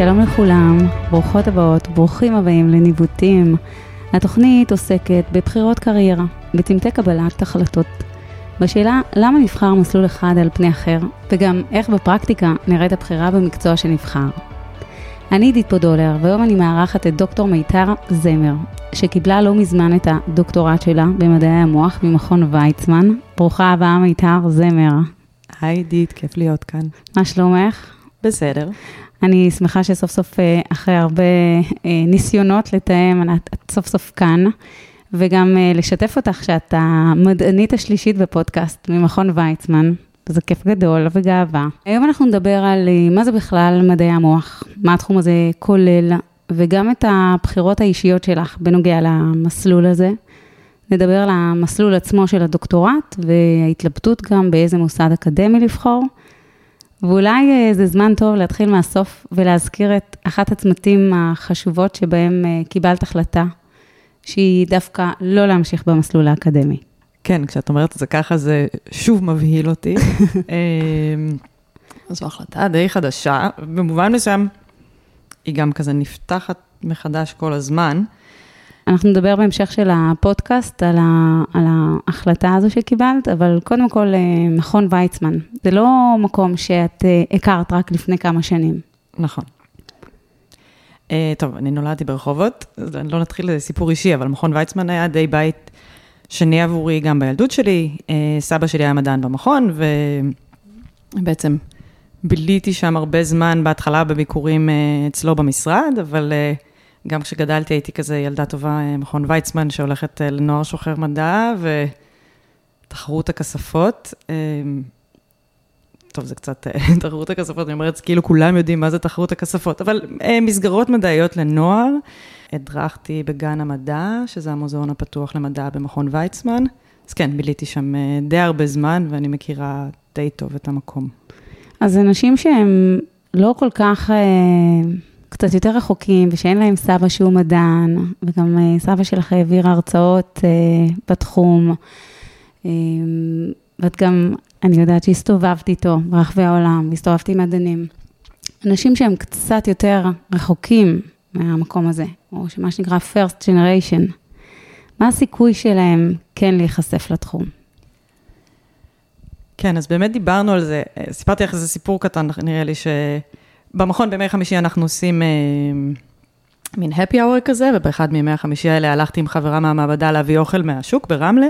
שלום לכולם, ברוכות הבאות, ברוכים הבאים לניווטים. התוכנית עוסקת בבחירות קריירה, בצמתי קבלת החלטות, בשאלה למה נבחר מסלול אחד על פני אחר, וגם איך בפרקטיקה נראית הבחירה במקצוע שנבחר. אני עידית פודולר, והיום אני מארחת את דוקטור מיתר זמר, שקיבלה לא מזמן את הדוקטורט שלה במדעי המוח ממכון ויצמן. ברוכה הבאה מיתר זמר. היי עידית, כיף להיות כאן. מה שלומך? בסדר. אני שמחה שסוף סוף, אה, אחרי הרבה אה, ניסיונות לתאם, את סוף סוף כאן, וגם אה, לשתף אותך שאת המדענית השלישית בפודקאסט ממכון ויצמן. זה כיף גדול וגאווה. היום אנחנו נדבר על מה זה בכלל מדעי המוח, מה התחום הזה כולל, וגם את הבחירות האישיות שלך בנוגע למסלול הזה. נדבר על המסלול עצמו של הדוקטורט, וההתלבטות גם באיזה מוסד אקדמי לבחור. ואולי אה, זה זמן טוב להתחיל מהסוף ולהזכיר את אחת הצמתים החשובות שבהם אה, קיבלת החלטה, שהיא דווקא לא להמשיך במסלול האקדמי. כן, כשאת אומרת את זה ככה, זה שוב מבהיל אותי. אמ, זו החלטה די חדשה, במובן מסוים, היא גם כזה נפתחת מחדש כל הזמן. אנחנו נדבר בהמשך של הפודקאסט על, ה, על ההחלטה הזו שקיבלת, אבל קודם כל, אה, מכון ויצמן, זה לא מקום שאת אה, הכרת רק לפני כמה שנים. נכון. Uh, טוב, אני נולדתי ברחובות, אז אני לא נתחיל לסיפור אישי, אבל מכון ויצמן היה די בית שני עבורי גם בילדות שלי. סבא שלי היה מדען במכון, ובעצם ביליתי שם הרבה זמן, בהתחלה בביקורים אצלו במשרד, אבל... גם כשגדלתי הייתי כזה ילדה טובה, אה, מכון ויצמן, שהולכת אה, לנוער שוחר מדע, ותחרות הכספות. אה, טוב, זה קצת תחרות הכספות, אני אומרת, כאילו כולם יודעים מה זה תחרות הכספות, אבל מסגרות מדעיות לנוער. הדרכתי בגן המדע, שזה המוזיאון הפתוח למדע במכון ויצמן. אז כן, ביליתי שם די הרבה זמן, ואני מכירה די טוב את המקום. אז אנשים שהם לא כל כך... קצת יותר רחוקים, ושאין להם סבא שהוא מדען, וגם אה, סבא שלך העביר הרצאות אה, בתחום. אה, ואת גם, אני יודעת שהסתובבת איתו ברחבי העולם, הסתובבתי עם מדענים. אנשים שהם קצת יותר רחוקים מהמקום הזה, או שמה שנקרא first generation, מה הסיכוי שלהם כן להיחשף לתחום? כן, אז באמת דיברנו על זה, סיפרתי לך איזה סיפור קטן, נראה לי, ש... במכון בימי חמישי אנחנו עושים אה, מין happy hour כזה, ובאחד מימי החמישי האלה הלכתי עם חברה מהמעבדה להביא אוכל מהשוק ברמלה,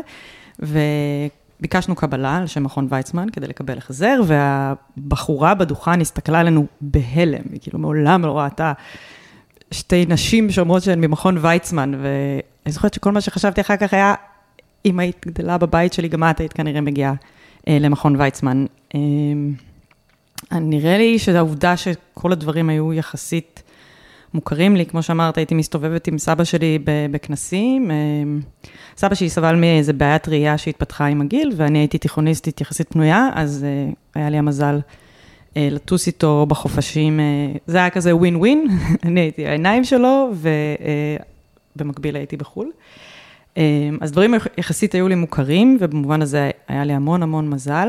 וביקשנו קבלה על שם מכון ויצמן כדי לקבל החזר, והבחורה בדוכן הסתכלה עלינו בהלם, היא כאילו מעולם לא ראתה שתי נשים שאומרות שהן ממכון ויצמן, ואני זוכרת שכל מה שחשבתי אחר כך היה, אם היית גדלה בבית שלי, גם את היית כנראה מגיעה אה, למכון ויצמן. אה, נראה לי שהעובדה שכל הדברים היו יחסית מוכרים לי, כמו שאמרת, הייתי מסתובבת עם סבא שלי בכנסים. אה, סבא שלי סבל מאיזה בעיית ראייה שהתפתחה עם הגיל, ואני הייתי תיכוניסטית יחסית פנויה, אז אה, היה לי המזל אה, לטוס איתו בחופשים. זה היה כזה ווין ווין, אני הייתי העיניים שלו, ובמקביל הייתי בחו"ל. אז דברים יחסית היו לי מוכרים, ובמובן הזה היה לי המון המון מזל.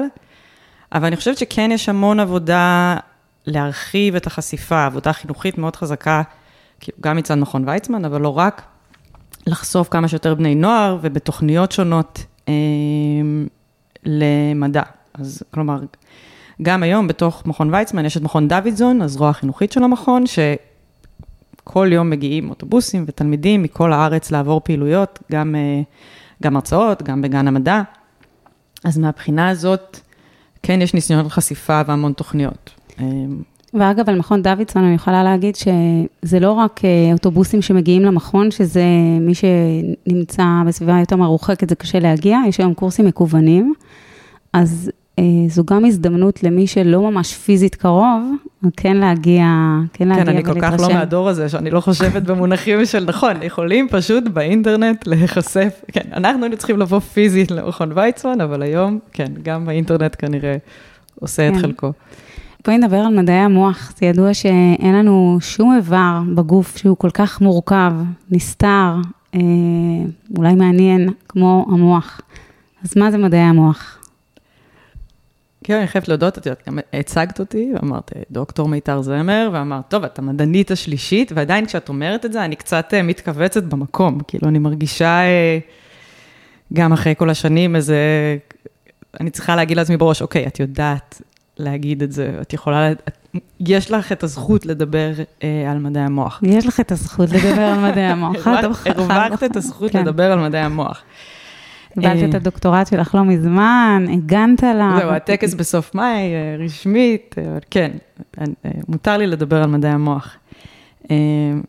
אבל אני חושבת שכן יש המון עבודה להרחיב את החשיפה, עבודה חינוכית מאוד חזקה, כאילו גם מצד מכון ויצמן, אבל לא רק, לחשוף כמה שיותר בני נוער ובתוכניות שונות אה, למדע. אז כלומר, גם היום בתוך מכון ויצמן יש את מכון דוידזון, הזרוע החינוכית של המכון, שכל יום מגיעים אוטובוסים ותלמידים מכל הארץ לעבור פעילויות, גם, אה, גם הרצאות, גם בגן המדע. אז מהבחינה הזאת, כן יש ניסיונות חשיפה והמון תוכניות. אמ, ואגב, על מכון דוידסון אני יכולה להגיד שזה לא רק אה, אוטובוסים שמגיעים למכון, שזה מי שנמצא בסביבה יותר מרוחקת, זה קשה להגיע, יש היום קורסים מקוונים, אז אה, זו גם הזדמנות למי שלא ממש פיזית קרוב, כן להגיע, כן להגיע ולהתרשם. כן, אני כל כך לא מהדור הזה, שאני לא חושבת במונחים של נכון, יכולים פשוט באינטרנט להיחשף, כן, אנחנו היינו צריכים לבוא פיזית למכון ויצמן, אבל היום, כן, גם באינטרנט כנראה עושה כן. את חלקו. בואי נדבר על מדעי המוח, זה ידוע שאין לנו שום איבר בגוף שהוא כל כך מורכב, נסתר, אה, אולי מעניין, כמו המוח. אז מה זה מדעי המוח? כן, אני חייבת להודות, את יודעת, גם הצגת אותי, ואמרת, דוקטור מיתר זמר, ואמרת, טוב, את המדענית השלישית, ועדיין כשאת אומרת את זה, אני קצת אה, מתכווצת במקום, כאילו, אני מרגישה, אה, גם אחרי כל השנים, איזה, אני צריכה להגיד לעצמי בראש, אוקיי, את יודעת להגיד את זה, את יכולה, את, יש לך את הזכות לדבר אה, על מדעי המוח. יש לך את הזכות לדבר על מדעי המוח. הרווחת את הזכות כן. לדבר על מדעי המוח. קיבלת את הדוקטורט שלך לא מזמן, הגנת עליו. זהו, הטקס בסוף מאי, רשמית, כן, מותר לי לדבר על מדעי המוח.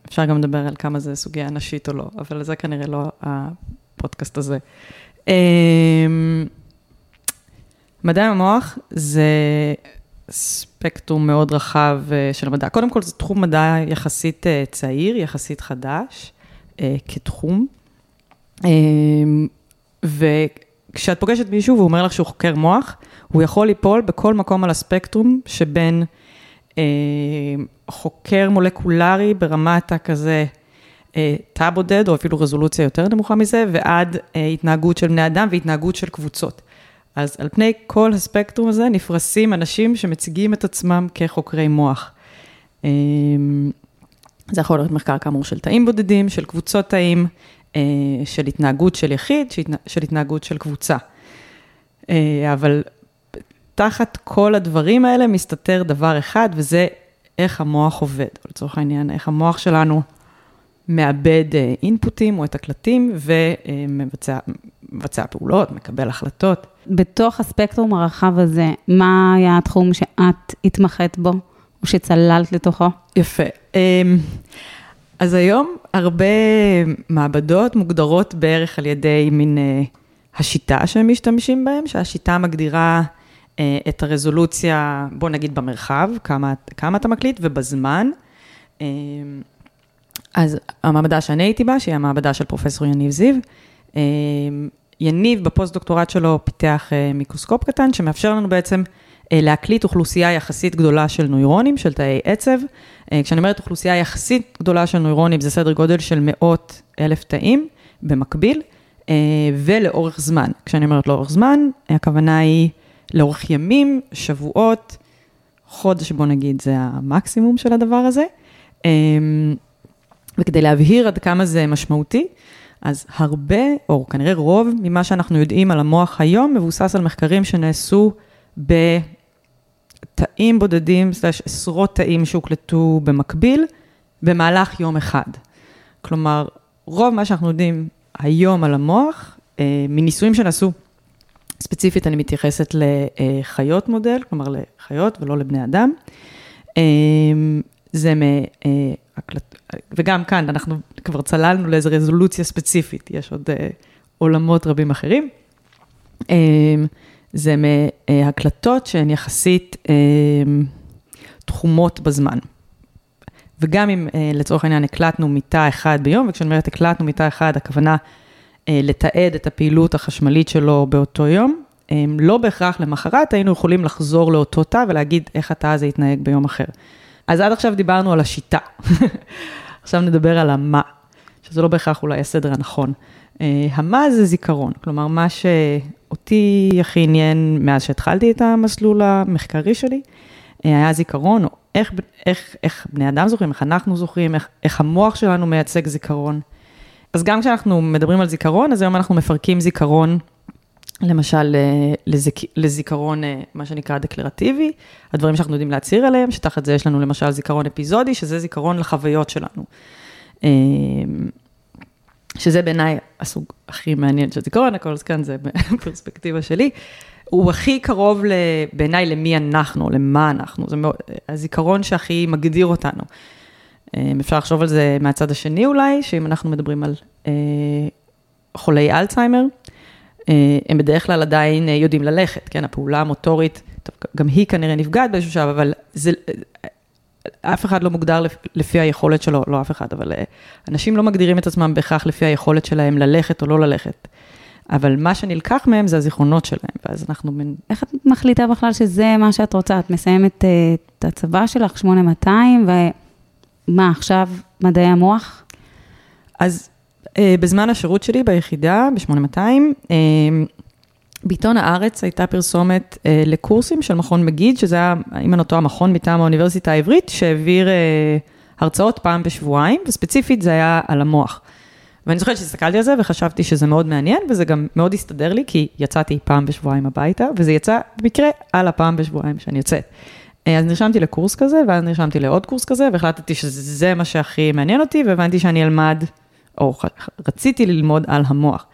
אפשר גם לדבר על כמה זה סוגיה נשית או לא, אבל זה כנראה לא הפודקאסט הזה. מדעי המוח זה ספקטרום מאוד רחב של המדע. קודם כל, זה תחום מדע יחסית צעיר, יחסית חדש, כתחום. וכשאת פוגשת מישהו והוא אומר לך שהוא חוקר מוח, הוא יכול ליפול בכל מקום על הספקטרום שבין אה, חוקר מולקולרי ברמת הכזה אה, תא בודד, או אפילו רזולוציה יותר נמוכה מזה, ועד אה, התנהגות של בני אדם והתנהגות של קבוצות. אז על פני כל הספקטרום הזה נפרסים אנשים שמציגים את עצמם כחוקרי מוח. אה, זה יכול להיות מחקר כאמור של תאים בודדים, של קבוצות תאים, של התנהגות של יחיד, של התנהגות של קבוצה. אה, אבל תחת כל הדברים האלה מסתתר דבר אחד, וזה איך המוח עובד. לצורך העניין, איך המוח שלנו מאבד אינפוטים או את הקלטים ומבצע פעולות, מקבל החלטות. בתוך הספקטרום הרחב הזה, מה היה התחום שאת התמחית בו, או שצללת לתוכו? יפה. אז היום הרבה מעבדות מוגדרות בערך על ידי מין אה, השיטה שהם משתמשים בהם, שהשיטה מגדירה אה, את הרזולוציה, בוא נגיד במרחב, כמה, כמה אתה מקליט, ובזמן. אה, אז המעבדה שאני הייתי בה, שהיא המעבדה של פרופסור יניב זיו, אה, יניב בפוסט-דוקטורט שלו פיתח אה, מיקרוסקופ קטן, שמאפשר לנו בעצם להקליט אוכלוסייה יחסית גדולה של נוירונים, של תאי עצב. אה, כשאני אומרת אוכלוסייה יחסית גדולה של נוירונים, זה סדר גודל של מאות אלף תאים במקביל, אה, ולאורך זמן. כשאני אומרת לאורך זמן, הכוונה היא לאורך ימים, שבועות, חודש, בוא נגיד, זה המקסימום של הדבר הזה. וכדי להבהיר עד כמה זה משמעותי, אז הרבה, או כנראה רוב, ממה שאנחנו יודעים על המוח היום, מבוסס על מחקרים שנעשו בתאים בודדים, סלש עשרות תאים שהוקלטו במקביל, במהלך יום אחד. כלומר, רוב מה שאנחנו יודעים היום על המוח, אה, מניסויים שנעשו, ספציפית אני מתייחסת לחיות מודל, כלומר לחיות ולא לבני אדם. אה, זה מהקלט... וגם כאן, אנחנו כבר צללנו לאיזו רזולוציה ספציפית, יש עוד עולמות רבים אחרים. זה מהקלטות שהן יחסית אה, תחומות בזמן. וגם אם אה, לצורך העניין הקלטנו מיטה אחד ביום, וכשאני אומרת הקלטנו מיטה אחד, הכוונה אה, לתעד את הפעילות החשמלית שלו באותו יום, לא בהכרח למחרת היינו יכולים לחזור לאותו תא ולהגיד איך התא הזה יתנהג ביום אחר. אז עד עכשיו דיברנו על השיטה, עכשיו נדבר על המה, שזה לא בהכרח אולי הסדר הנכון. המה זה זיכרון, כלומר מה ש... אותי הכי עניין מאז שהתחלתי את המסלול המחקרי שלי, אה, היה זיכרון, או איך, איך, איך בני אדם זוכרים, איך אנחנו זוכרים, איך, איך המוח שלנו מייצג זיכרון. אז גם כשאנחנו מדברים על זיכרון, אז היום אנחנו מפרקים זיכרון, למשל אה, לזיק, לזיכרון, אה, מה שנקרא דקלרטיבי, הדברים שאנחנו יודעים להצהיר עליהם, שתחת זה יש לנו למשל זיכרון אפיזודי, שזה זיכרון לחוויות שלנו. שזה בעיניי הסוג הכי מעניין של זיכרון, הכל כאן זה בפרספקטיבה שלי, הוא הכי קרוב בעיניי למי אנחנו, למה אנחנו, זה מאוד, הזיכרון שהכי מגדיר אותנו. אה, אפשר לחשוב על זה מהצד השני אולי, שאם אנחנו מדברים על אה, חולי אלצהיימר, אה, הם בדרך כלל עדיין יודעים ללכת, כן, הפעולה המוטורית, טוב, גם היא כנראה נפגעת באיזשהו שלב, אבל זה, אף אחד לא מוגדר לפי היכולת שלו, לא אף אחד, אבל אה, אנשים לא מגדירים את עצמם בהכרח לפי היכולת שלהם ללכת או לא ללכת. אבל מה שנלקח מהם זה הזיכרונות שלהם, ואז אנחנו... מין... איך את מחליטה בכלל שזה מה שאת רוצה? את מסיימת אה, את הצבא שלך, 8200, ומה עכשיו, מדעי המוח? אז אה, בזמן השירות שלי ביחידה, ב-8200, בעיתון הארץ הייתה פרסומת אה, לקורסים של מכון מגיד, שזה היה, אם אני לא טועה, מכון מטעם האוניברסיטה העברית, שהעביר אה, הרצאות פעם בשבועיים, וספציפית זה היה על המוח. ואני זוכרת שהסתכלתי על זה וחשבתי שזה מאוד מעניין, וזה גם מאוד הסתדר לי, כי יצאתי פעם בשבועיים הביתה, וזה יצא במקרה על הפעם בשבועיים שאני יוצאת. אה, אז נרשמתי לקורס כזה, ואז נרשמתי לעוד קורס כזה, והחלטתי שזה מה שהכי מעניין אותי, והבנתי שאני אלמד, או רציתי ללמוד על המוח.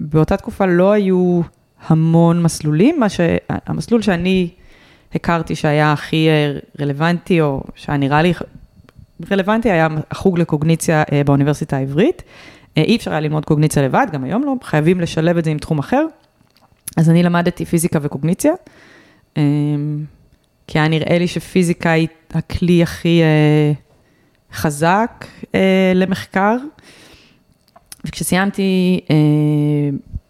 אה, באותה תקופה לא היו המון מסלולים, מה שהמסלול שאני הכרתי שהיה הכי אה, רלוונטי, או שהיה נראה לי רלוונטי, היה החוג לקוגניציה באוניברסיטה העברית. אי אפשר היה ללמוד קוגניציה לבד, גם היום לא, חייבים לשלב את זה עם תחום אחר. אז אני למדתי פיזיקה וקוגניציה. כי היה נראה לי שפיזיקה היא הכלי הכי אה, חזק אה, למחקר. וכשסיימתי אה,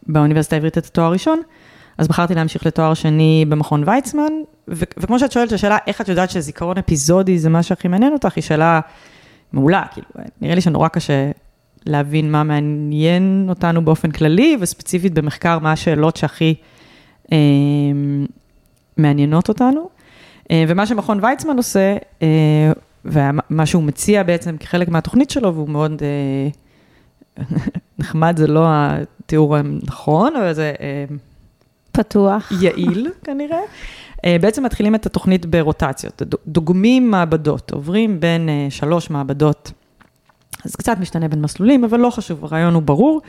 באוניברסיטה העברית את התואר הראשון, אז בחרתי להמשיך לתואר שני במכון ויצמן, ו- וכמו שאת שואלת, השאלה איך את יודעת שזיכרון אפיזודי זה מה שהכי מעניין אותך, היא שאלה מעולה, כאילו, נראה לי שנורא קשה להבין מה מעניין אותנו באופן כללי, וספציפית במחקר, מה השאלות שהכי אה, מעניינות אותנו. אה, ומה שמכון ויצמן עושה, אה, ומה שהוא מציע בעצם כחלק מהתוכנית שלו, והוא מאוד אה, נחמד, זה לא התיאור הנכון, אבל זה... פתוח. יעיל כנראה. בעצם מתחילים את התוכנית ברוטציות, דוגמים מעבדות, עוברים בין שלוש מעבדות. זה קצת משתנה בין מסלולים, אבל לא חשוב, הרעיון הוא ברור.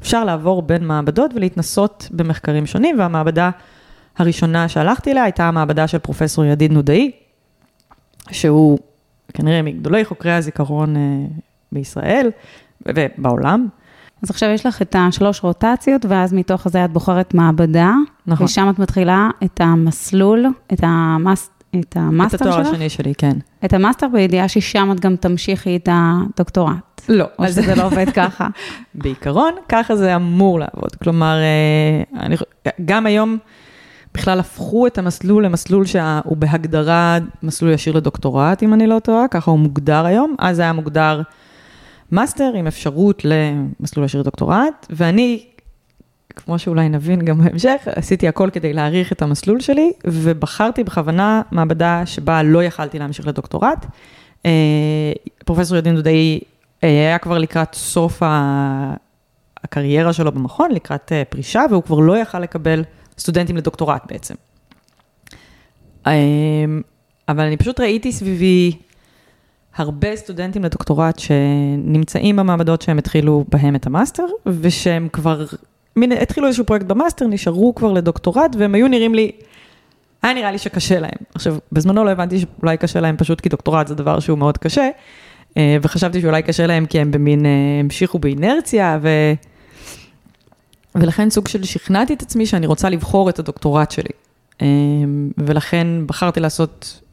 אפשר לעבור בין מעבדות ולהתנסות במחקרים שונים, והמעבדה הראשונה שהלכתי אליה הייתה המעבדה של פרופסור ידיד נודאי, שהוא כנראה מגדולי חוקרי הזיכרון אה, בישראל ובעולם. אז עכשיו יש לך את השלוש רוטציות, ואז מתוך זה את בוחרת מעבדה, נכון. ושם את מתחילה את המסלול, את, המס, את המאסטר שלך? את התואר השני שלי, כן. את המאסטר בידיעה ששם את גם תמשיכי את הדוקטורט. לא. או שזה לא עובד ככה. בעיקרון, ככה זה אמור לעבוד. כלומר, אה, אני, גם היום... בכלל הפכו את המסלול למסלול שהוא בהגדרה מסלול ישיר לדוקטורט, אם אני לא טועה, ככה הוא מוגדר היום. אז היה מוגדר מאסטר עם אפשרות למסלול ישיר לדוקטורט, ואני, כמו שאולי נבין גם בהמשך, עשיתי הכל כדי להאריך את המסלול שלי, ובחרתי בכוונה מעבדה שבה לא יכלתי להמשיך לדוקטורט. אה, פרופסור ידין דודאי אה, היה כבר לקראת סוף הקריירה שלו במכון, לקראת אה, פרישה, והוא כבר לא יכל לקבל סטודנטים לדוקטורט בעצם. אבל אני פשוט ראיתי סביבי הרבה סטודנטים לדוקטורט שנמצאים במעבדות שהם התחילו בהם את המאסטר, ושהם כבר, מין, התחילו איזשהו פרויקט במאסטר, נשארו כבר לדוקטורט, והם היו נראים לי, היה נראה לי שקשה להם. עכשיו, בזמנו לא הבנתי שאולי קשה להם פשוט כי דוקטורט זה דבר שהוא מאוד קשה, אה, וחשבתי שאולי קשה להם כי הם במין, אה, המשיכו באינרציה, ו... ולכן סוג של שכנעתי את עצמי שאני רוצה לבחור את הדוקטורט שלי. אמ, ולכן בחרתי לעשות אה,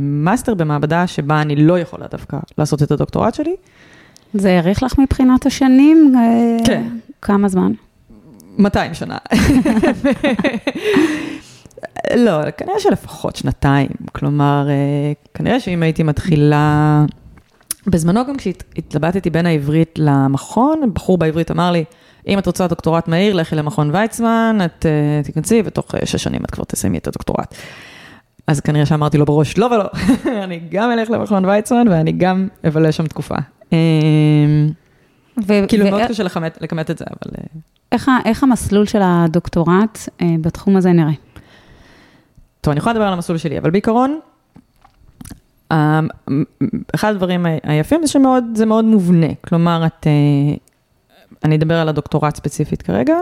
מאסטר במעבדה שבה אני לא יכולה דווקא לעשות את הדוקטורט שלי. זה האריך לך מבחינת השנים? אה, כן. כמה זמן? 200 שנה. לא, כנראה שלפחות שנתיים. כלומר, אה, כנראה שאם הייתי מתחילה... בזמנו גם כשהתלבטתי בין העברית למכון, בחור בעברית אמר לי, אם את רוצה דוקטורט מהיר, לכי למכון ויצמן, את uh, תיכנסי, ותוך שש שנים את כבר תסיימי את הדוקטורט. אז כנראה שאמרתי לו בראש, לא ולא, אני גם אלך למכון ויצמן ואני גם אבלה שם תקופה. אמ, ו- כאילו, ו- מאוד קשה לכמת, לכמת את זה, אבל... אה, איך, איך המסלול של הדוקטורט uh, בתחום הזה נראה? טוב, אני יכולה לדבר על המסלול שלי, אבל בעיקרון, אחד הדברים היפים זה שזה מאוד מובנה. כלומר, את, אני אדבר על הדוקטורט ספציפית כרגע.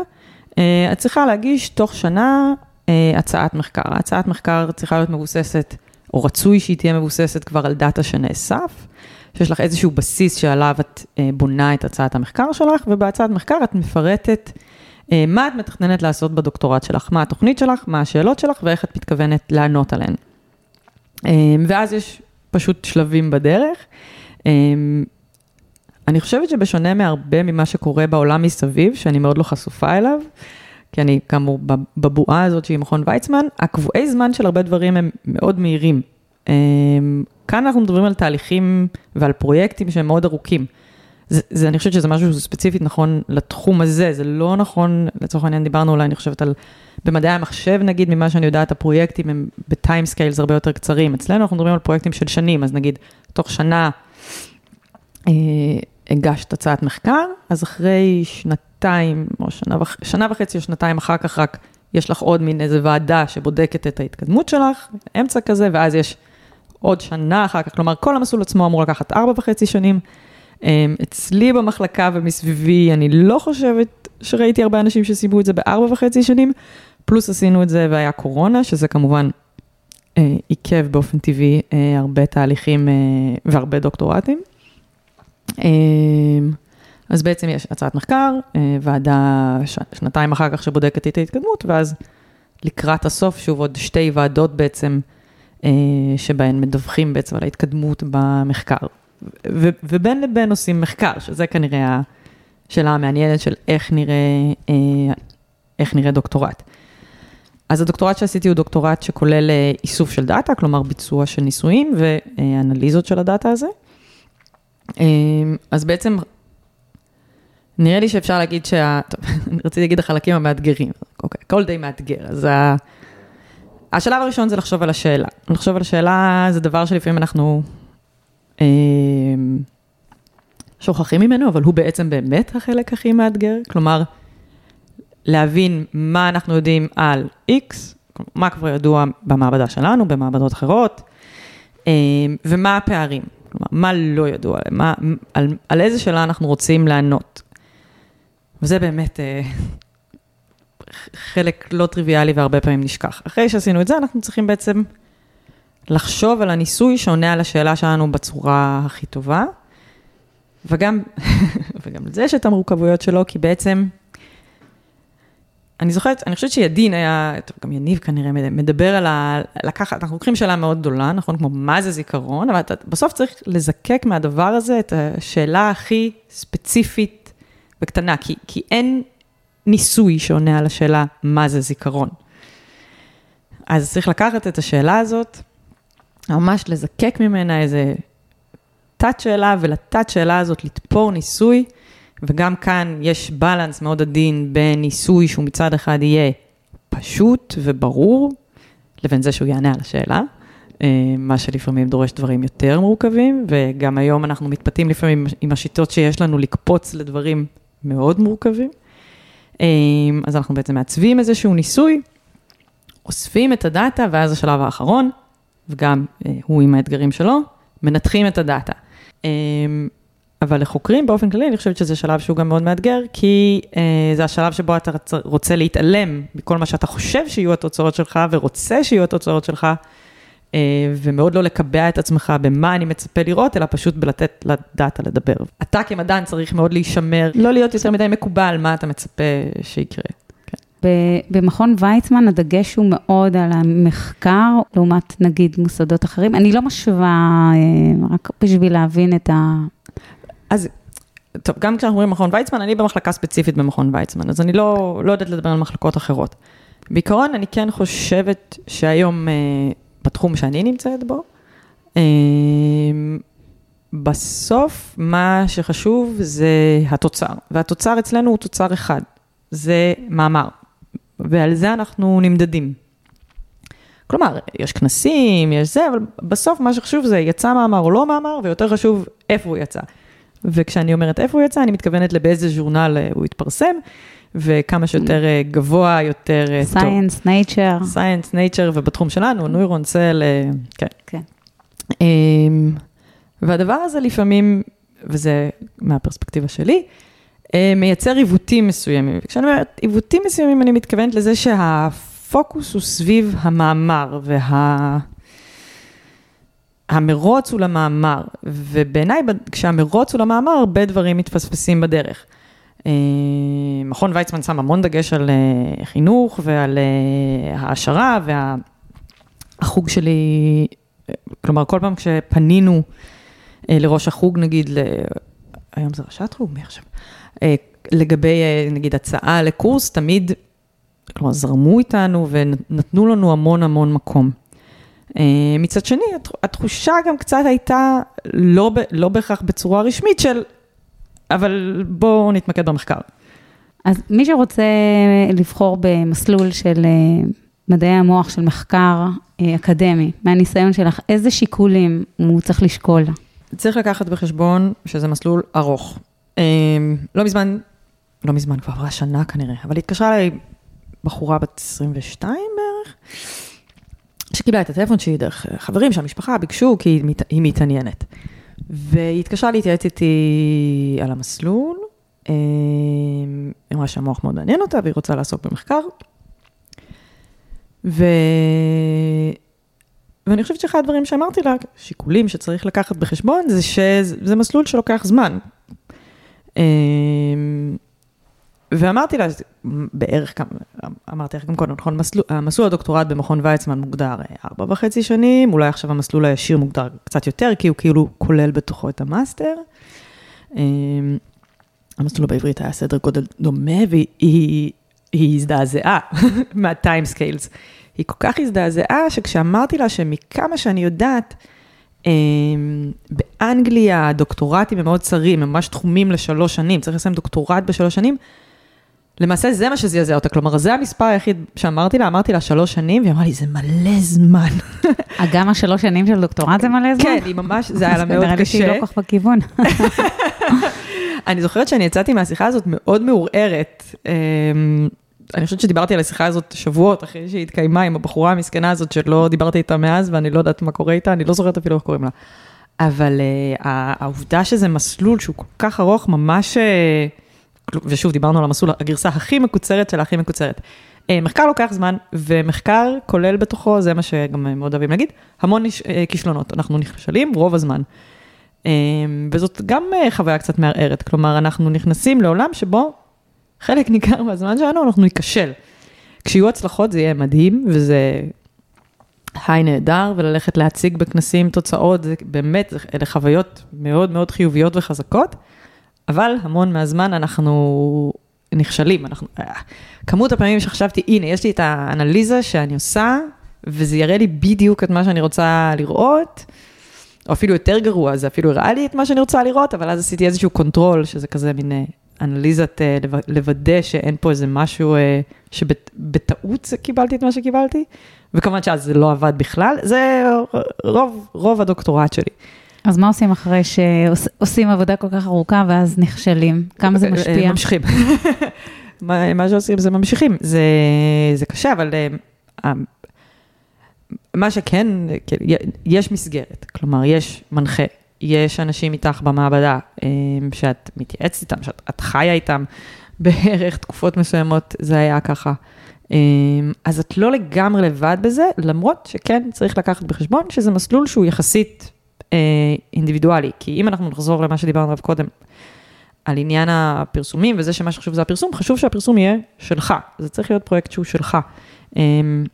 אה, את צריכה להגיש תוך שנה אה, הצעת מחקר. הצעת מחקר צריכה להיות מבוססת, או רצוי שהיא תהיה מבוססת כבר על דאטה שנאסף, שיש לך איזשהו בסיס שעליו את אה, בונה את הצעת המחקר שלך, ובהצעת מחקר את מפרטת מה את מתכננת לעשות בדוקטורט שלך, מה התוכנית שלך, מה השאלות שלך ואיך את מתכוונת לענות עליהן. ואז יש פשוט שלבים בדרך. אני חושבת שבשונה מהרבה ממה שקורה בעולם מסביב, שאני מאוד לא חשופה אליו, כי אני כאמור בבועה הזאת שהיא מכון ויצמן, הקבועי זמן של הרבה דברים הם מאוד מהירים. אמ, כאן אנחנו מדברים על תהליכים ועל פרויקטים שהם מאוד ארוכים. זה, זה, אני חושבת שזה משהו ספציפית נכון לתחום הזה, זה לא נכון, לצורך העניין דיברנו אולי, אני חושבת על, במדעי המחשב נגיד, ממה שאני יודעת, הפרויקטים הם ב time scales הרבה יותר קצרים. אצלנו אנחנו מדברים על פרויקטים של שנים, אז נגיד, תוך שנה אה, הגשת הצעת מחקר, אז אחרי שנתיים, או שנה, וח, שנה וחצי או שנתיים אחר כך רק יש לך עוד מין איזה ועדה שבודקת את ההתקדמות שלך, אמצע כזה, ואז יש עוד שנה אחר כך, כלומר, כל המסלול עצמו אמור לקחת ארבע וחצי שנים. אמ, אצלי במחלקה ומסביבי, אני לא חושבת שראיתי הרבה אנשים שסיימו את זה בארבע וחצי שנים, פלוס עשינו את זה והיה קורונה, שזה כמובן אה, עיכב באופן טבעי אה, הרבה תהליכים אה, והרבה דוקטורטים. אה, אז בעצם יש הצעת מחקר, אה, ועדה ש, שנתיים אחר כך שבודקת את ההתקדמות, ואז לקראת הסוף, שוב עוד שתי ועדות בעצם, אה, שבהן מדווחים בעצם על ההתקדמות במחקר. ו, ובין לבין עושים מחקר, שזה כנראה השאלה המעניינת של איך נראה, אה, איך נראה דוקטורט. אז הדוקטורט שעשיתי הוא דוקטורט שכולל איסוף של דאטה, כלומר ביצוע של ניסויים ואנליזות של הדאטה הזה. אז בעצם נראה לי שאפשר להגיד שה... טוב, אני רציתי להגיד החלקים המאתגרים, אוקיי, הכל די מאתגר, אז ה... השלב הראשון זה לחשוב על השאלה. לחשוב על השאלה זה דבר שלפעמים אנחנו אה, שוכחים ממנו, אבל הוא בעצם באמת החלק הכי מאתגר. כלומר, להבין מה אנחנו יודעים על X, מה כבר ידוע במעבדה שלנו, במעבדות אחרות, אה, ומה הפערים. כלומר, מה לא ידוע, מה, על, על איזה שאלה אנחנו רוצים לענות. וזה באמת אה, חלק לא טריוויאלי והרבה פעמים נשכח. אחרי שעשינו את זה, אנחנו צריכים בעצם לחשוב על הניסוי שעונה על השאלה שלנו בצורה הכי טובה, וגם, וגם לזה יש את המורכבויות שלו, כי בעצם, אני זוכרת, אני חושבת שידין היה, טוב, גם יניב כנראה מדבר על ה... לקחת, אנחנו לוקחים שאלה מאוד גדולה, נכון? כמו מה זה זיכרון, אבל אתה בסוף צריך לזקק מהדבר הזה את השאלה הכי ספציפית וקטנה, כי, כי אין ניסוי שעונה על השאלה מה זה זיכרון. אז צריך לקחת את השאלה הזאת, ממש לזקק ממנה איזה תת-שאלה, ולתת-שאלה הזאת לתפור ניסוי, וגם כאן יש בלנס מאוד עדין בין ניסוי שהוא מצד אחד יהיה פשוט וברור, לבין זה שהוא יענה על השאלה, אה, מה שלפעמים דורש דברים יותר מורכבים, וגם היום אנחנו מתפתים לפעמים עם השיטות שיש לנו לקפוץ לדברים מאוד מורכבים. אמ, אז אנחנו בעצם מעצבים איזשהו ניסוי, אוספים את הדאטה, ואז השלב האחרון, וגם אה, הוא עם האתגרים שלו, מנתחים את הדאטה. אמ, אבל לחוקרים באופן כללי, אני חושבת שזה שלב שהוא גם מאוד מאתגר, כי אה, זה השלב שבו אתה רוצה להתעלם מכל מה שאתה חושב שיהיו התוצאות שלך, ורוצה שיהיו התוצאות שלך, ומאוד לא לקבע את עצמך במה אני מצפה לראות, אלא פשוט בלתת לדאטה לדבר. אתה כמדען צריך מאוד להישמר, לא להיות יותר מדי מקובל מה אתה מצפה שיקרה. כן. במכון ויצמן הדגש הוא מאוד על המחקר, לעומת נגיד מוסדות אחרים. אני לא משווה, אה, רק בשביל להבין את ה... אז טוב, גם כשאנחנו אומרים מכון ויצמן, אני במחלקה ספציפית במכון ויצמן, אז אני לא, לא יודעת לדבר על מחלקות אחרות. בעיקרון, אני כן חושבת שהיום אה, בתחום שאני נמצאת בו. אמ, בסוף, מה שחשוב זה התוצר, והתוצר אצלנו הוא תוצר אחד, זה מאמר, ועל זה אנחנו נמדדים. כלומר, יש כנסים, יש זה, אבל בסוף מה שחשוב זה יצא מאמר או לא מאמר, ויותר חשוב איפה הוא יצא. וכשאני אומרת איפה הוא יצא, אני מתכוונת לבאיזה ז'ורנל אה, הוא התפרסם, וכמה שיותר אה, גבוה, יותר אה, טוב. Science, Nature. Science, Nature, ובתחום שלנו, נוירון, סל, כן. כן. אמ, והדבר הזה לפעמים, וזה מהפרספקטיבה שלי, מייצר עיוותים מסוימים. וכשאני אומרת עיוותים מסוימים, אני מתכוונת לזה שהפוקוס הוא סביב המאמר, וה... המרוץ הוא למאמר, ובעיניי כשהמרוץ הוא למאמר, הרבה דברים מתפספסים בדרך. אה, מכון ויצמן שם המון דגש על אה, חינוך ועל אה, העשרה, והחוג שלי, כלומר, כל פעם כשפנינו לראש החוג, נגיד, היום זה ראשת חוג, מי עכשיו? לגבי, נגיד, הצעה לקורס, תמיד, כלומר, זרמו איתנו ונתנו לנו המון המון מקום. מצד שני, התחושה גם קצת הייתה, לא, לא בהכרח בצורה רשמית, של אבל בואו נתמקד במחקר. אז מי שרוצה לבחור במסלול של אה, מדעי המוח, של מחקר אה, אקדמי, מהניסיון שלך, איזה שיקולים הוא צריך לשקול? צריך לקחת בחשבון שזה מסלול ארוך. אה, לא מזמן, לא מזמן, כבר עברה שנה כנראה, אבל התקשרה אליי בחורה בת 22 בערך, שקיבלה את הטלפון שלי דרך חברים שהמשפחה ביקשו, כי היא, היא מתעניינת. והיא התקשרה להתייעץ איתי על המסלול, היא אמרה שהמוח מאוד מעניין אותה והיא רוצה לעסוק במחקר. ו... ואני חושבת שאחד הדברים שאמרתי לה, שיקולים שצריך לקחת בחשבון, זה שזה מסלול שלוקח זמן. ואמרתי לה, בערך אמרתי לך גם קודם, נכון, מסלול, המסלול הדוקטורט במכון ויצמן מוגדר ארבע וחצי שנים, אולי עכשיו המסלול הישיר מוגדר קצת יותר, כי הוא כאילו כולל בתוכו את המאסטר. המסלול בעברית היה סדר גודל דומה, והיא הזדעזעה מה time scales. היא כל כך הזדעזעה, שכשאמרתי לה שמכמה שאני יודעת, באנגליה הדוקטורטים הם מאוד צרים, הם ממש תחומים לשלוש שנים, צריך לסיים דוקטורט בשלוש שנים. למעשה זה מה שזעזע אותה, כלומר זה המספר היחיד שאמרתי לה, אמרתי לה שלוש שנים, והיא אמרה לי, זה מלא זמן. גם השלוש שנים של דוקטורט זה מלא זמן? כן, היא ממש, זה היה לה מאוד קשה. נראה לי שהיא לא כל כך בכיוון. אני זוכרת שאני יצאתי מהשיחה הזאת מאוד מעורערת. אני חושבת שדיברתי על השיחה הזאת שבועות אחרי שהיא התקיימה עם הבחורה המסכנה הזאת שלא דיברתי איתה מאז ואני לא יודעת מה קורה איתה, אני לא זוכרת אפילו איך קוראים לה. אבל uh, העובדה שזה מסלול שהוא כל כך ארוך, ממש, uh, ושוב, דיברנו על המסלול, הגרסה הכי מקוצרת של הכי מקוצרת. Uh, מחקר לוקח זמן, ומחקר כולל בתוכו, זה מה שגם מאוד אוהבים להגיד, המון uh, כישלונות. אנחנו נכשלים רוב הזמן. Uh, וזאת גם חוויה קצת מערערת, כלומר, אנחנו נכנסים לעולם שבו חלק ניכר מהזמן שלנו אנחנו ניכשל. כשיהיו הצלחות זה יהיה מדהים, וזה היי נהדר, וללכת להציג בכנסים תוצאות, זה באמת, אלה חוויות מאוד מאוד חיוביות וחזקות, אבל המון מהזמן אנחנו נכשלים. אנחנו, כמות הפעמים שחשבתי, הנה, יש לי את האנליזה שאני עושה, וזה יראה לי בדיוק את מה שאני רוצה לראות, או אפילו יותר גרוע, זה אפילו הראה לי את מה שאני רוצה לראות, אבל אז עשיתי איזשהו control, שזה כזה מין אנליזת, אה, לוודא שאין פה איזה משהו אה, שבטעות קיבלתי את מה שקיבלתי, וכמובן שאז זה לא עבד בכלל, זה רוב, רוב הדוקטורט שלי. אז מה עושים אחרי שעושים עבודה כל כך ארוכה ואז נכשלים? כמה זה אה, משפיע? ממשיכים. מה שעושים זה ממשיכים, זה, זה קשה, אבל מה שכן, כן, יש מסגרת, כלומר, יש מנחה, יש אנשים איתך במעבדה שאת מתייעצת איתם, שאת חיה איתם בערך תקופות מסוימות, זה היה ככה. אז את לא לגמרי לבד בזה, למרות שכן צריך לקחת בחשבון שזה מסלול שהוא יחסית אה, אינדיבידואלי, כי אם אנחנו נחזור למה שדיברנו עליו קודם, על עניין הפרסומים וזה שמה שחשוב זה הפרסום, חשוב שהפרסום יהיה שלך, זה צריך להיות פרויקט שהוא שלך. אמ,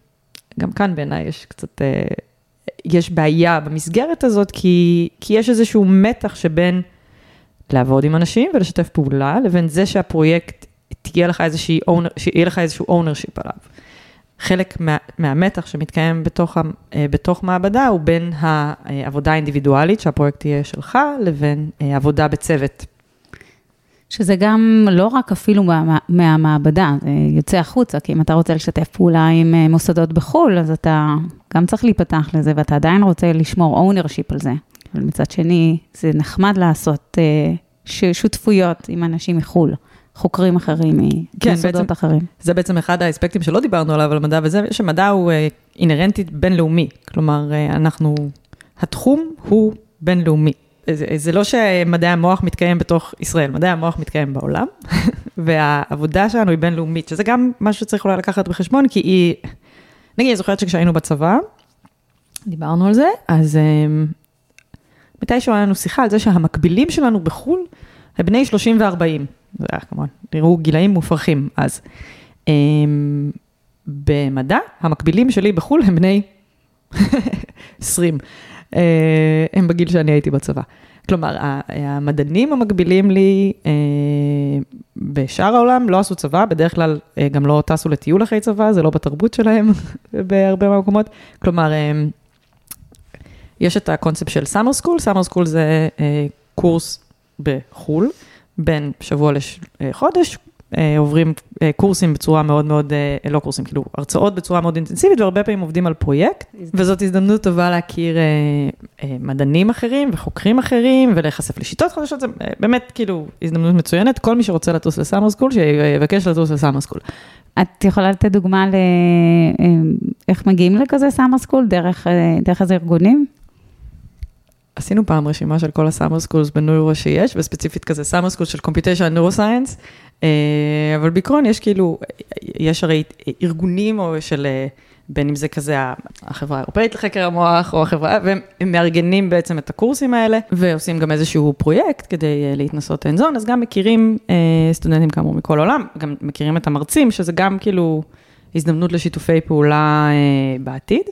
גם כאן בעיניי יש קצת אה, יש בעיה במסגרת הזאת, כי, כי יש איזשהו מתח שבין לעבוד עם אנשים ולשתף פעולה, לבין זה שהפרויקט, תהיה לך איזושהי, שיהיה לך איזשהו ownership עליו. חלק מה, מהמתח שמתקיים בתוך, אה, בתוך מעבדה הוא בין העבודה האינדיבידואלית, שהפרויקט יהיה שלך, לבין אה, עבודה בצוות. שזה גם לא רק אפילו מה, מהמעבדה, זה יוצא החוצה, כי אם אתה רוצה לשתף פעולה עם אה, מוסדות בחו"ל, אז אתה גם צריך להיפתח לזה, ואתה עדיין רוצה לשמור ownership על זה. אבל מצד שני, זה נחמד לעשות שותפויות עם אנשים מחו"ל. חוקרים אחרים, כן, ממוסדות אחרים. זה בעצם אחד האספקטים שלא דיברנו עליו, על מדע וזה, שמדע הוא uh, אינהרנטית בינלאומי. כלומר, uh, אנחנו, התחום הוא בינלאומי. זה, זה לא שמדעי המוח מתקיים בתוך ישראל, מדעי המוח מתקיים בעולם, והעבודה שלנו היא בינלאומית, שזה גם משהו שצריך אולי לקחת בחשבון, כי היא, נגיד, אני זוכרת שכשהיינו בצבא, דיברנו על זה, אז um, מתישהו היה לנו שיחה על זה שהמקבילים שלנו בחו"ל הם בני 30 ו-40, זה היה כמובן, נראו גילאים מופרכים אז. Um, במדע, המקבילים שלי בחו"ל הם בני 20. אה, הם בגיל שאני הייתי בצבא. כלומר, המדענים המקבילים לי אה, בשאר העולם לא עשו צבא, בדרך כלל אה, גם לא טסו לטיול אחרי צבא, זה לא בתרבות שלהם בהרבה מהמקומות. כלומר, יש את הקונספט של summer school, summer school זה קורס בחו"ל, בין שבוע לחודש, אה, עוברים אה, קורסים בצורה מאוד מאוד, אה, לא קורסים, כאילו הרצאות בצורה מאוד אינטנסיבית, והרבה פעמים עובדים על פרויקט, וזאת הזדמנות טובה להכיר מדענים אחרים וחוקרים אחרים, ולהיחשף לשיטות חדשות, זה באמת כאילו הזדמנות מצוינת, כל מי שרוצה לטוס ל summer school, שיבקש לטוס ל summer school. את יכולה לתת דוגמה לאיך מגיעים לכזה summer school, דרך, דרך איזה ארגונים? עשינו פעם רשימה של כל ה summer schools ב neuro שיש, וספציפית כזה summer school של computational neuroscience, אבל בעיקרון יש כאילו, יש הרי ארגונים או של, אה, בין אם זה כזה החברה האירופאית לחקר המוח, או החברה, והם מארגנים בעצם את הקורסים האלה, ועושים גם איזשהו פרויקט כדי אה, להתנסות הנזון, אז גם מכירים אה, סטודנטים כאמור מכל העולם, גם מכירים את המרצים, שזה גם כאילו הזדמנות לשיתופי פעולה בעתיד.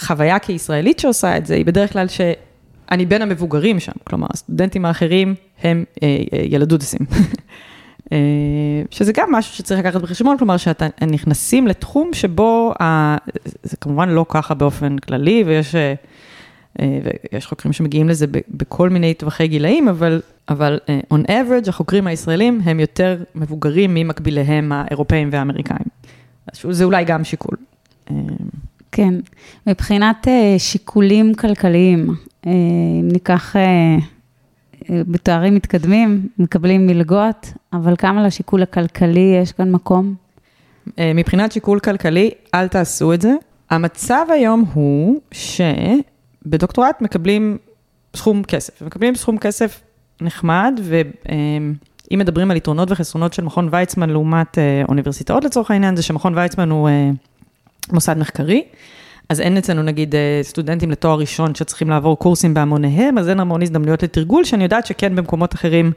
חוויה כישראלית שעושה את זה, היא בדרך כלל שאני בין המבוגרים שם, כלומר, הסטודנטים האחרים הם אה, אה, ילדודסים. אה, שזה גם משהו שצריך לקחת בחשבון, כלומר, שאתם נכנסים לתחום שבו, ה... זה כמובן לא ככה באופן כללי, ויש, אה, אה ויש חוקרים שמגיעים לזה בכל מיני טווחי גילאים, אבל, אבל אה, on average, החוקרים הישראלים הם יותר מבוגרים ממקביליהם האירופאים והאמריקאים. זה אולי גם שיקול. כן, מבחינת אה, שיקולים כלכליים, אה, אם ניקח אה, בתארים מתקדמים, מקבלים מלגות, אבל כמה לשיקול הכלכלי יש כאן מקום? מבחינת שיקול כלכלי, אל תעשו את זה. המצב היום הוא שבדוקטורט מקבלים סכום כסף, מקבלים סכום כסף נחמד, ואם מדברים על יתרונות וחסרונות של מכון ויצמן לעומת אוניברסיטאות לצורך העניין, זה שמכון ויצמן הוא מוסד מחקרי. אז אין אצלנו נגיד אה, סטודנטים לתואר ראשון שצריכים לעבור קורסים בהמוניהם, אז אין המון הזדמנויות לתרגול, שאני יודעת שכן במקומות אחרים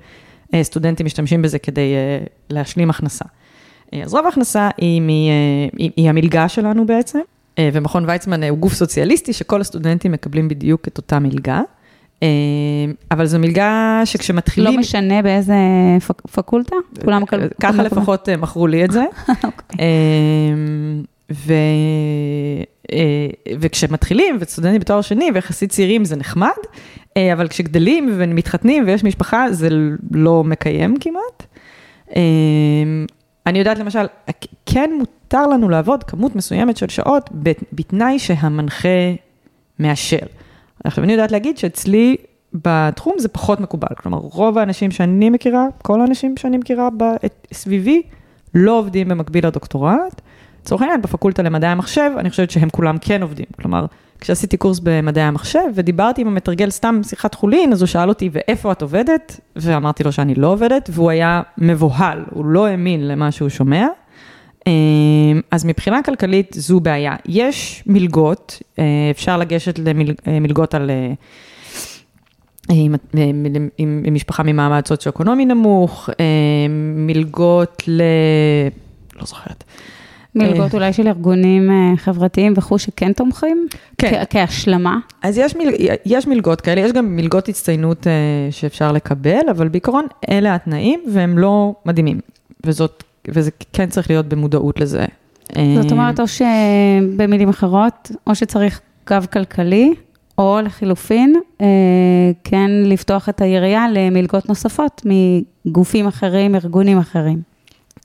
אה, סטודנטים משתמשים בזה כדי אה, להשלים הכנסה. אז רוב ההכנסה היא, מ, היא, היא המלגה שלנו בעצם, ומכון ויצמן הוא גוף סוציאליסטי שכל הסטודנטים מקבלים בדיוק את אותה מלגה. אבל זו מלגה שכשמתחילים... לא משנה באיזה פק, פקולטה? כולם... ככה לפחות מכרו לי את זה. ו... אה, וכשמתחילים, וסטודנטים בתואר שני, ויחסית צעירים זה נחמד, אה, אבל כשגדלים ומתחתנים ויש משפחה, זה לא מקיים כמעט. אה, אני יודעת למשל, כן מותר לנו לעבוד כמות מסוימת של שעות, בתנאי שהמנחה מאשר. עכשיו, אני יודעת להגיד שאצלי בתחום זה פחות מקובל. כלומר, רוב האנשים שאני מכירה, כל האנשים שאני מכירה סביבי, לא עובדים במקביל לדוקטורט. לצורך העניין, בפקולטה למדעי המחשב, אני חושבת שהם כולם כן עובדים. כלומר, כשעשיתי קורס במדעי המחשב ודיברתי עם המתרגל סתם שיחת חולין, אז הוא שאל אותי, ואיפה את עובדת? ואמרתי לו שאני לא עובדת, והוא היה מבוהל, הוא לא האמין למה שהוא שומע. אמ, אז מבחינה כלכלית זו בעיה. יש מלגות, אה, אפשר לגשת למלגות על... אה, עם, עם, עם, עם משפחה ממעמד סוציו-אקונומי נמוך, אה, מלגות ל... לא זוכרת. מלגות אולי של ארגונים אה, חברתיים וכו' שכן תומכים? כן. כהשלמה? אז יש, מל, יש מלגות כאלה, יש גם מלגות הצטיינות אה, שאפשר לקבל, אבל בעיקרון אלה התנאים והם לא מדהימים. וזאת, וזה כן צריך להיות במודעות לזה. זאת אומרת, או שבמילים אחרות, או שצריך גב כלכלי, או לחילופין, אה, כן לפתוח את היריעה למלגות נוספות מגופים אחרים, ארגונים אחרים.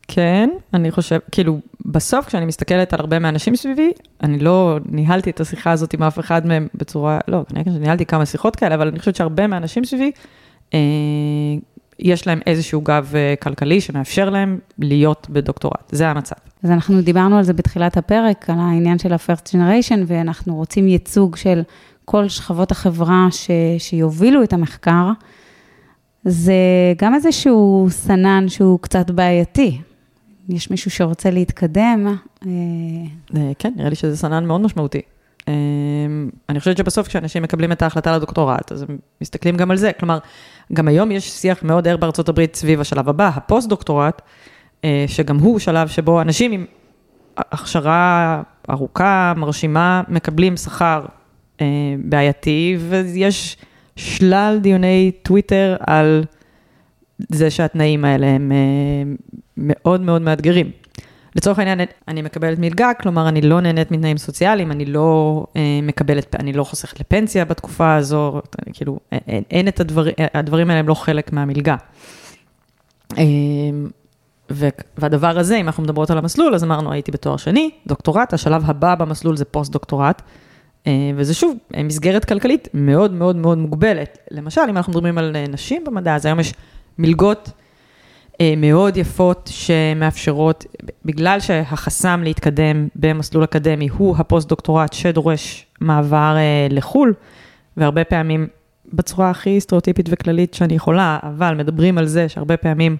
כן, אני חושב, כאילו, בסוף כשאני מסתכלת על הרבה מהאנשים סביבי, אני לא ניהלתי את השיחה הזאת עם אף אחד מהם בצורה, לא, חושבת שניהלתי כמה שיחות כאלה, אבל אני חושבת שהרבה מהאנשים סביבי, אה, יש להם איזשהו גב אה, כלכלי שמאפשר להם להיות בדוקטורט, זה המצב. אז אנחנו דיברנו על זה בתחילת הפרק, על העניין של ה-first generation, ואנחנו רוצים ייצוג של כל שכבות החברה ש, שיובילו את המחקר. זה גם איזשהו סנן שהוא קצת בעייתי. יש מישהו שרוצה להתקדם. אה, אה, כן, נראה לי שזה סנן מאוד משמעותי. אה, אני חושבת שבסוף כשאנשים מקבלים את ההחלטה לדוקטורט, אז הם מסתכלים גם על זה. כלומר, גם היום יש שיח מאוד ער בארצות הברית סביב השלב הבא, הפוסט-דוקטורט, שגם הוא שלב שבו אנשים עם הכשרה ארוכה, מרשימה, מקבלים שכר בעייתי, ויש שלל דיוני טוויטר על זה שהתנאים האלה הם מאוד מאוד מאתגרים. לצורך העניין, אני מקבלת מלגה, כלומר, אני לא נהנית מתנאים סוציאליים, אני לא אה, מקבלת, אני לא חוסכת לפנסיה בתקופה הזו, כאילו, אין, אין את הדבר, הדברים האלה הם לא חלק מהמלגה. אה, והדבר הזה, אם אנחנו מדברות על המסלול, אז אמרנו, הייתי בתואר שני, דוקטורט, השלב הבא במסלול זה פוסט-דוקטורט, אה, וזה שוב, מסגרת כלכלית מאוד מאוד מאוד מוגבלת. למשל, אם אנחנו מדברים על אה, נשים במדע, אז היום יש מלגות אה, מאוד יפות שמאפשרות, בגלל שהחסם להתקדם במסלול אקדמי הוא הפוסט-דוקטורט שדורש מעבר לחו"ל, והרבה פעמים בצורה הכי סטריאוטיפית וכללית שאני יכולה, אבל מדברים על זה שהרבה פעמים,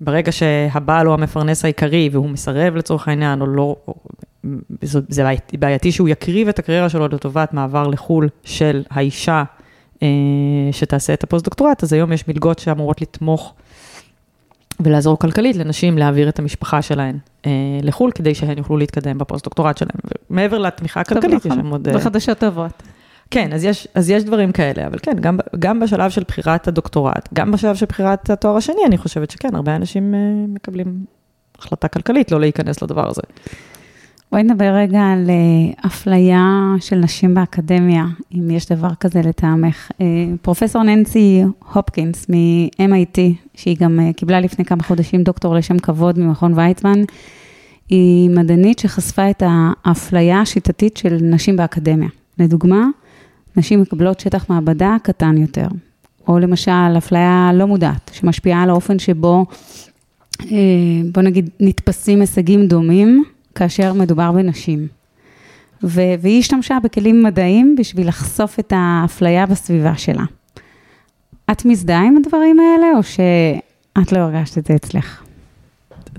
ברגע שהבעל הוא המפרנס העיקרי והוא מסרב לצורך העניין, או לא, או, זה בעייתי שהוא יקריב את הקריירה שלו לטובת מעבר לחו"ל של האישה אה, שתעשה את הפוסט-דוקטורט, אז היום יש מלגות שאמורות לתמוך ולעזור כלכלית לנשים להעביר את המשפחה שלהן אה, לחו"ל, כדי שהן יוכלו להתקדם בפוסט-דוקטורט שלהן. מעבר לתמיכה הכלכלית, יש שם עוד... זה חדשות טובות. כן, אז יש, אז יש דברים כאלה, אבל כן, גם, גם בשלב של בחירת הדוקטורט, גם בשלב של בחירת התואר השני, אני חושבת שכן, הרבה אנשים אה, מקבלים החלטה כלכלית לא להיכנס לדבר הזה. בואי נדבר רגע על uh, אפליה של נשים באקדמיה, אם יש דבר כזה לטעמך. Uh, פרופסור ננסי הופקינס מ-MIT, שהיא גם uh, קיבלה לפני כמה חודשים דוקטור לשם כבוד ממכון ויצמן, היא מדענית שחשפה את האפליה השיטתית של נשים באקדמיה. לדוגמה, נשים מקבלות שטח מעבדה קטן יותר, או למשל אפליה לא מודעת, שמשפיעה על האופן שבו, בוא נגיד, נתפסים הישגים דומים. כאשר מדובר בנשים. ו- והיא השתמשה בכלים מדעיים בשביל לחשוף את האפליה בסביבה שלה. את מזדהה עם הדברים האלה, או שאת לא הרגשת את זה אצלך?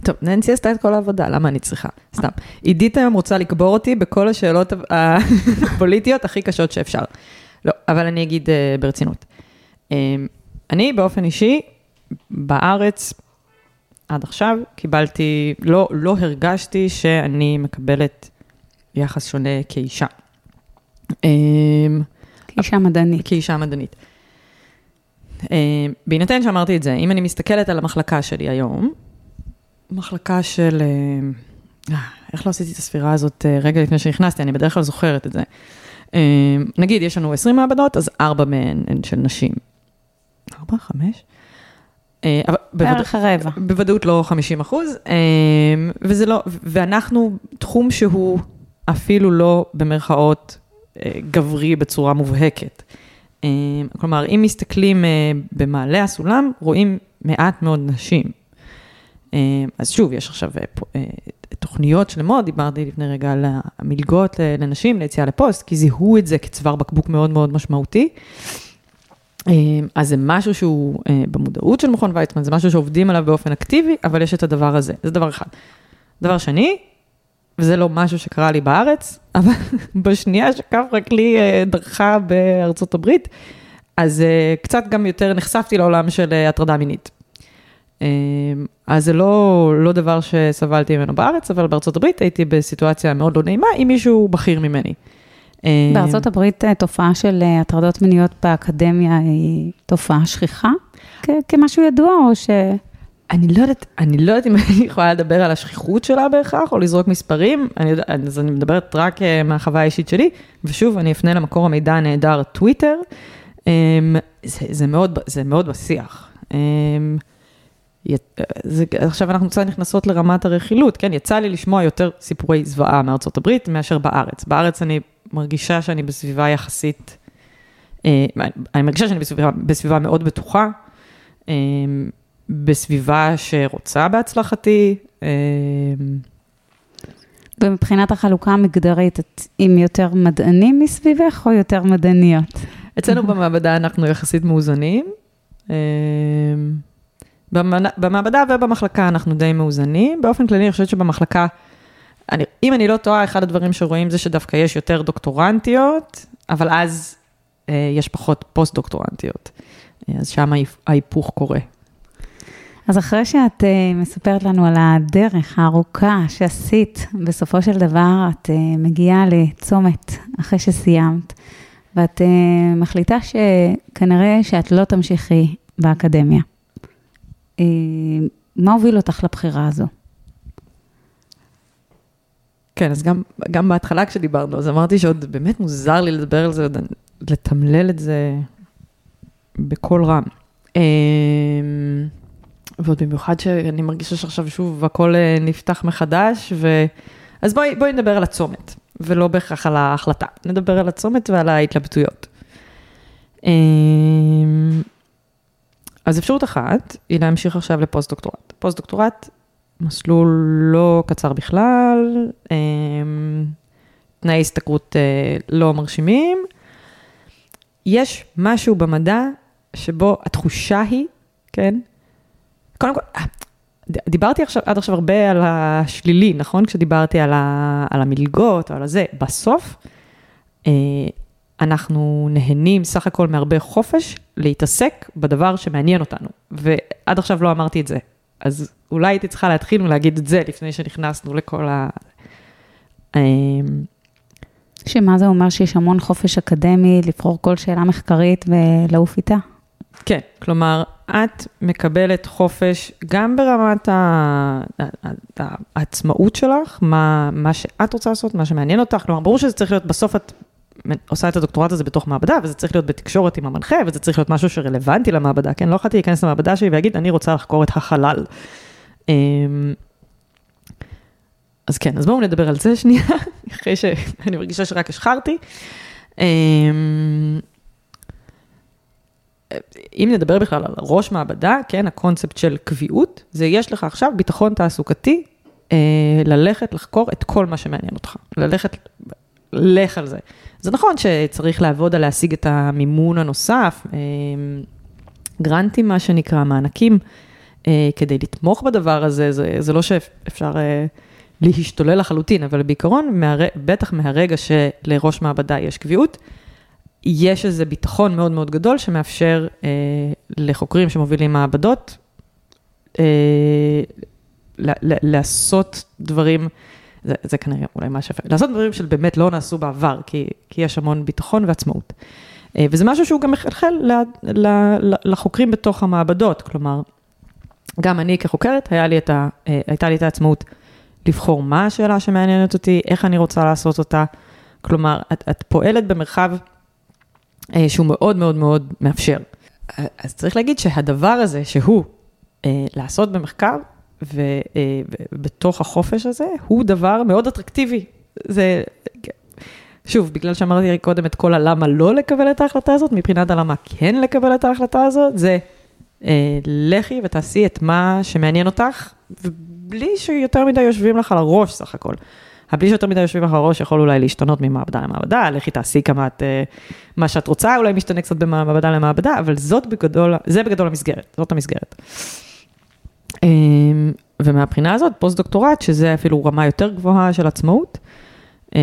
טוב, ננסי עשתה את כל העבודה, למה אני צריכה? סתם. עידית היום רוצה לקבור אותי בכל השאלות הפוליטיות הכי קשות שאפשר. לא, אבל אני אגיד uh, ברצינות. Um, אני באופן אישי, בארץ, עד עכשיו קיבלתי, לא, לא הרגשתי שאני מקבלת יחס שונה כאישה. אמ, כאישה מדענית. כאישה מדענית. אמ, בהינתן שאמרתי את זה, אם אני מסתכלת על המחלקה שלי היום, מחלקה של, אמ, אה, איך לא עשיתי את הספירה הזאת אה, רגע לפני שנכנסתי, אני בדרך כלל זוכרת את זה. נגיד, יש לנו 20 מעבדות, אז ארבע מהן הן של נשים. ארבע, חמש? אה, בערך הרבע. בוודאות לא 50 אחוז, אה, וזה לא, ואנחנו תחום שהוא אפילו לא במרכאות אה, גברי בצורה מובהקת. כלומר, אם מסתכלים במעלה הסולם, רואים מעט מאוד נשים. אז שוב, יש עכשיו תוכניות שלמות, דיברתי לפני רגע על המלגות לנשים ליציאה לפוסט, כי זיהו את זה כצוואר בקבוק מאוד מאוד משמעותי. אמ, אז זה משהו שהוא אה, במודעות של מכון ויצמן, זה משהו שעובדים עליו באופן אקטיבי, אבל יש את הדבר הזה, זה דבר אחד. דבר שני, וזה לא משהו שקרה לי בארץ, אבל בשנייה שקו רק לי אה, דרכה בארצות הברית, אז אה, קצת גם יותר נחשפתי לעולם של הטרדה מינית. אז זה לא, לא דבר שסבלתי ממנו בארץ, אבל בארצות הברית הייתי בסיטואציה מאוד לא נעימה עם מישהו בכיר ממני. אה, בארצות הברית אה, תופעה של אה, הטרדות מיניות באקדמיה היא תופעה שכיחה כמשהו ידוע, או ש... אני לא יודעת, אני לא יודעת אם אני יכולה לדבר על השכיחות שלה בהכרח, או לזרוק מספרים, אני יודע, אז אני מדברת רק מהחוויה האישית שלי, ושוב, אני אפנה למקור המידע הנהדר, טוויטר, זה, זה, מאוד, זה מאוד בשיח. זה, עכשיו אנחנו קצת נכנסות לרמת הרכילות, כן? יצא לי לשמוע יותר סיפורי זוועה מארצות הברית מאשר בארץ. בארץ אני מרגישה שאני בסביבה יחסית, אה, אני מרגישה שאני בסביבה, בסביבה מאוד בטוחה, אה, בסביבה שרוצה בהצלחתי. אה, ומבחינת החלוקה המגדרית, את עם יותר מדענים מסביבך או יותר מדעניות? אצלנו במעבדה אנחנו יחסית מאוזנים. במעבדה ובמחלקה אנחנו די מאוזנים. באופן כללי, אני חושבת שבמחלקה... אני, אם אני לא טועה, אחד הדברים שרואים זה שדווקא יש יותר דוקטורנטיות, אבל אז אה, יש פחות פוסט-דוקטורנטיות. אה, אז שם ההיפוך קורה. אז אחרי שאת אה, מספרת לנו על הדרך הארוכה שעשית, בסופו של דבר את אה, מגיעה לצומת אחרי שסיימת, ואת אה, מחליטה שכנראה שאת לא תמשיכי באקדמיה. אה, מה הוביל אותך לבחירה הזו? כן, אז גם, גם בהתחלה כשדיברנו, אז אמרתי שעוד באמת מוזר לי לדבר על זה, לתמלל את זה בקול רם. אמ, ועוד במיוחד שאני מרגישה שעכשיו שוב הכל אה, נפתח מחדש, ו... אז בואי, בואי נדבר על הצומת, ולא בהכרח על ההחלטה. נדבר על הצומת ועל ההתלבטויות. אמ, אז אפשרות אחת היא להמשיך עכשיו לפוסט-דוקטורט. פוסט-דוקטורט, מסלול לא קצר בכלל, אמ, תנאי השתכרות אה, לא מרשימים. יש משהו במדע שבו התחושה היא, כן? קודם כל, אה, דיברתי עכשיו, עד עכשיו הרבה על השלילי, נכון? כשדיברתי על, ה, על המלגות או על הזה. בסוף, אה, אנחנו נהנים סך הכל מהרבה חופש להתעסק בדבר שמעניין אותנו. ועד עכשיו לא אמרתי את זה. אז אולי הייתי צריכה להתחיל ולהגיד את זה לפני שנכנסנו לכל ה... אה, שמה זה אומר שיש המון חופש אקדמי לבחור כל שאלה מחקרית ולעוף איתה? כן, כלומר, את מקבלת חופש גם ברמת העצמאות שלך, מה, מה שאת רוצה לעשות, מה שמעניין אותך, כלומר, ברור שזה צריך להיות, בסוף את עושה את הדוקטורט הזה בתוך מעבדה, וזה צריך להיות בתקשורת עם המנחה, וזה צריך להיות משהו שרלוונטי למעבדה, כן? לא יכולתי להיכנס למעבדה שלי ולהגיד, אני רוצה לחקור את החלל. אמ, אז כן, אז בואו נדבר על זה שנייה, אחרי שאני מרגישה שרק השחרתי. אמ, אם נדבר בכלל על ראש מעבדה, כן, הקונספט של קביעות, זה יש לך עכשיו ביטחון תעסוקתי, אה, ללכת לחקור את כל מה שמעניין אותך, ללכת, לך על זה. זה נכון שצריך לעבוד על להשיג את המימון הנוסף, אה, גרנטים, מה שנקרא, מענקים, אה, כדי לתמוך בדבר הזה, זה, זה לא שאפשר אה, להשתולל לחלוטין, אבל בעיקרון, מהר, בטח מהרגע שלראש מעבדה יש קביעות, יש איזה ביטחון מאוד מאוד גדול שמאפשר אה, לחוקרים שמובילים מעבדות אה, לעשות דברים, זה, זה כנראה אולי מה שווה, לעשות דברים שבאמת לא נעשו בעבר, כי, כי יש המון ביטחון ועצמאות. אה, וזה משהו שהוא גם מחלחל לחוקרים בתוך המעבדות, כלומר, גם אני כחוקרת, לי את ה, אה, הייתה לי את העצמאות לבחור מה השאלה שמעניינת אותי, איך אני רוצה לעשות אותה. כלומר, את, את פועלת במרחב אה, שהוא מאוד מאוד מאוד מאפשר. אז צריך להגיד שהדבר הזה, שהוא לעשות במחקר, ובתוך החופש הזה, הוא דבר מאוד אטרקטיבי. זה, שוב, בגלל שאמרתי קודם את כל הלמה לא לקבל את ההחלטה הזאת, מבחינת הלמה כן לקבל את ההחלטה הזאת, זה אה, לכי ותעשי את מה שמעניין אותך, ובלי שיותר מדי יושבים לך על הראש סך הכל. הבלי שיותר מדי יושבים לך הראש יכול אולי להשתנות ממעבדה למעבדה, לכי תעשי כמה את, אה, מה שאת רוצה, אולי משתנה קצת במעבדה למעבדה, אבל זאת בגדול, זה בגדול המסגרת, זאת המסגרת. אמ, ומהבחינה הזאת, פוסט-דוקטורט, שזה אפילו רמה יותר גבוהה של עצמאות, אמ,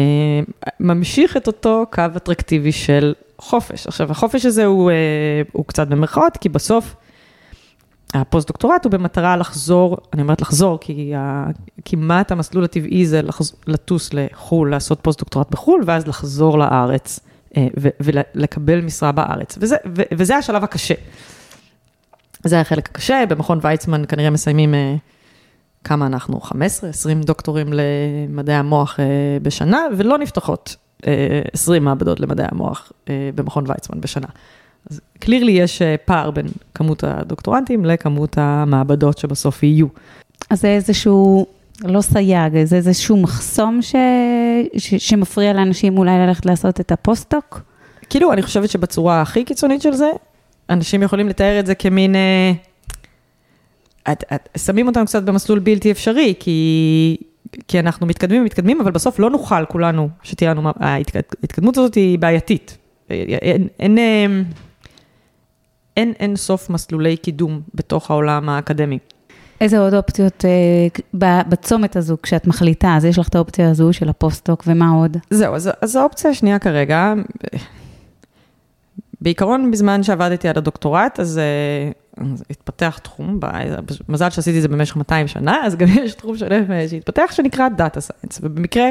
ממשיך את אותו קו אטרקטיבי של חופש. עכשיו, החופש הזה הוא, אה, הוא קצת במרכאות, כי בסוף, הפוסט-דוקטורט הוא במטרה לחזור, אני אומרת לחזור, כי כמעט המסלול הטבעי זה לחז, לטוס לחו"ל, לעשות פוסט-דוקטורט בחו"ל, ואז לחזור לארץ אה, ולקבל משרה בארץ. וזה, וזה השלב הקשה. זה החלק הקשה, במכון ויצמן כנראה מסיימים, אה, כמה אנחנו? 15, 20 דוקטורים למדעי המוח אה, בשנה, ולא נפתחות 20 מעבדות למדעי המוח במכון ויצמן בשנה. אז clearly יש אה, פער בין כמות הדוקטורנטים לכמות המעבדות שבסוף יהיו. אז זה איזשהו, לא סייג, זה איזשהו מחסום ש... ש... שמפריע לאנשים אולי ללכת לעשות את ה post-doc? כאילו, אני חושבת שבצורה הכי קיצונית של זה, אנשים יכולים לתאר את זה כמין... אה, את, את, שמים אותנו קצת במסלול בלתי אפשרי, כי, כי אנחנו מתקדמים ומתקדמים, אבל בסוף לא נוכל כולנו שתהיה לנו, ההתקדמות הזאת היא בעייתית. אין, אין, אין אין אין סוף מסלולי קידום בתוך העולם האקדמי. איזה עוד אופציות אה, בצומת הזו, כשאת מחליטה, אז יש לך את האופציה הזו של ה post-doc, ומה עוד? זהו, אז, אז האופציה השנייה כרגע, בעיקרון, בזמן שעבדתי על הדוקטורט, אז, אז התפתח תחום, מזל שעשיתי את זה במשך 200 שנה, אז גם יש תחום שלם אה, שהתפתח, שנקרא Data Science, ובמקרה,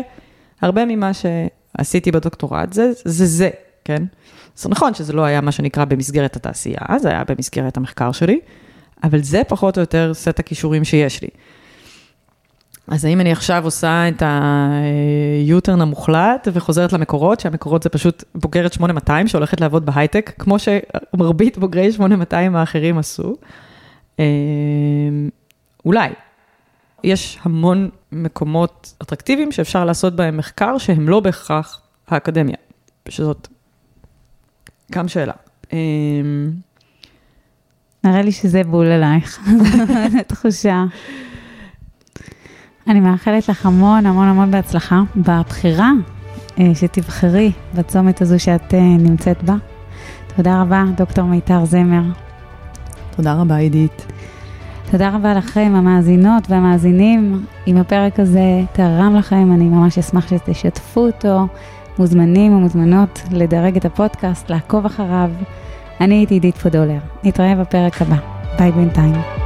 הרבה ממה שעשיתי בדוקטורט זה זה, זה כן? זה נכון שזה לא היה מה שנקרא במסגרת התעשייה, זה היה במסגרת המחקר שלי, אבל זה פחות או יותר סט הכישורים שיש לי. אז האם אני עכשיו עושה את ה-U-turn המוחלט וחוזרת למקורות, שהמקורות זה פשוט בוגרת 8200 שהולכת לעבוד בהייטק, כמו שמרבית בוגרי 8200 האחרים עשו? אה, אולי. יש המון מקומות אטרקטיביים שאפשר לעשות בהם מחקר שהם לא בהכרח האקדמיה, שזאת גם שאלה. אה, נראה לי שזה בול אלייך, תחושה. אני מאחלת לך המון המון המון בהצלחה בבחירה אה, שתבחרי בצומת הזו שאת אה, נמצאת בה. תודה רבה, דוקטור מיתר זמר. תודה רבה, עידית. תודה רבה לכם, המאזינות והמאזינים. אם הפרק הזה תרם לכם, אני ממש אשמח שתשתפו אותו. מוזמנים ומוזמנות לדרג את הפודקאסט, לעקוב אחריו. אני הייתי עידית פודולר. נתראה בפרק הבא. ביי בינתיים.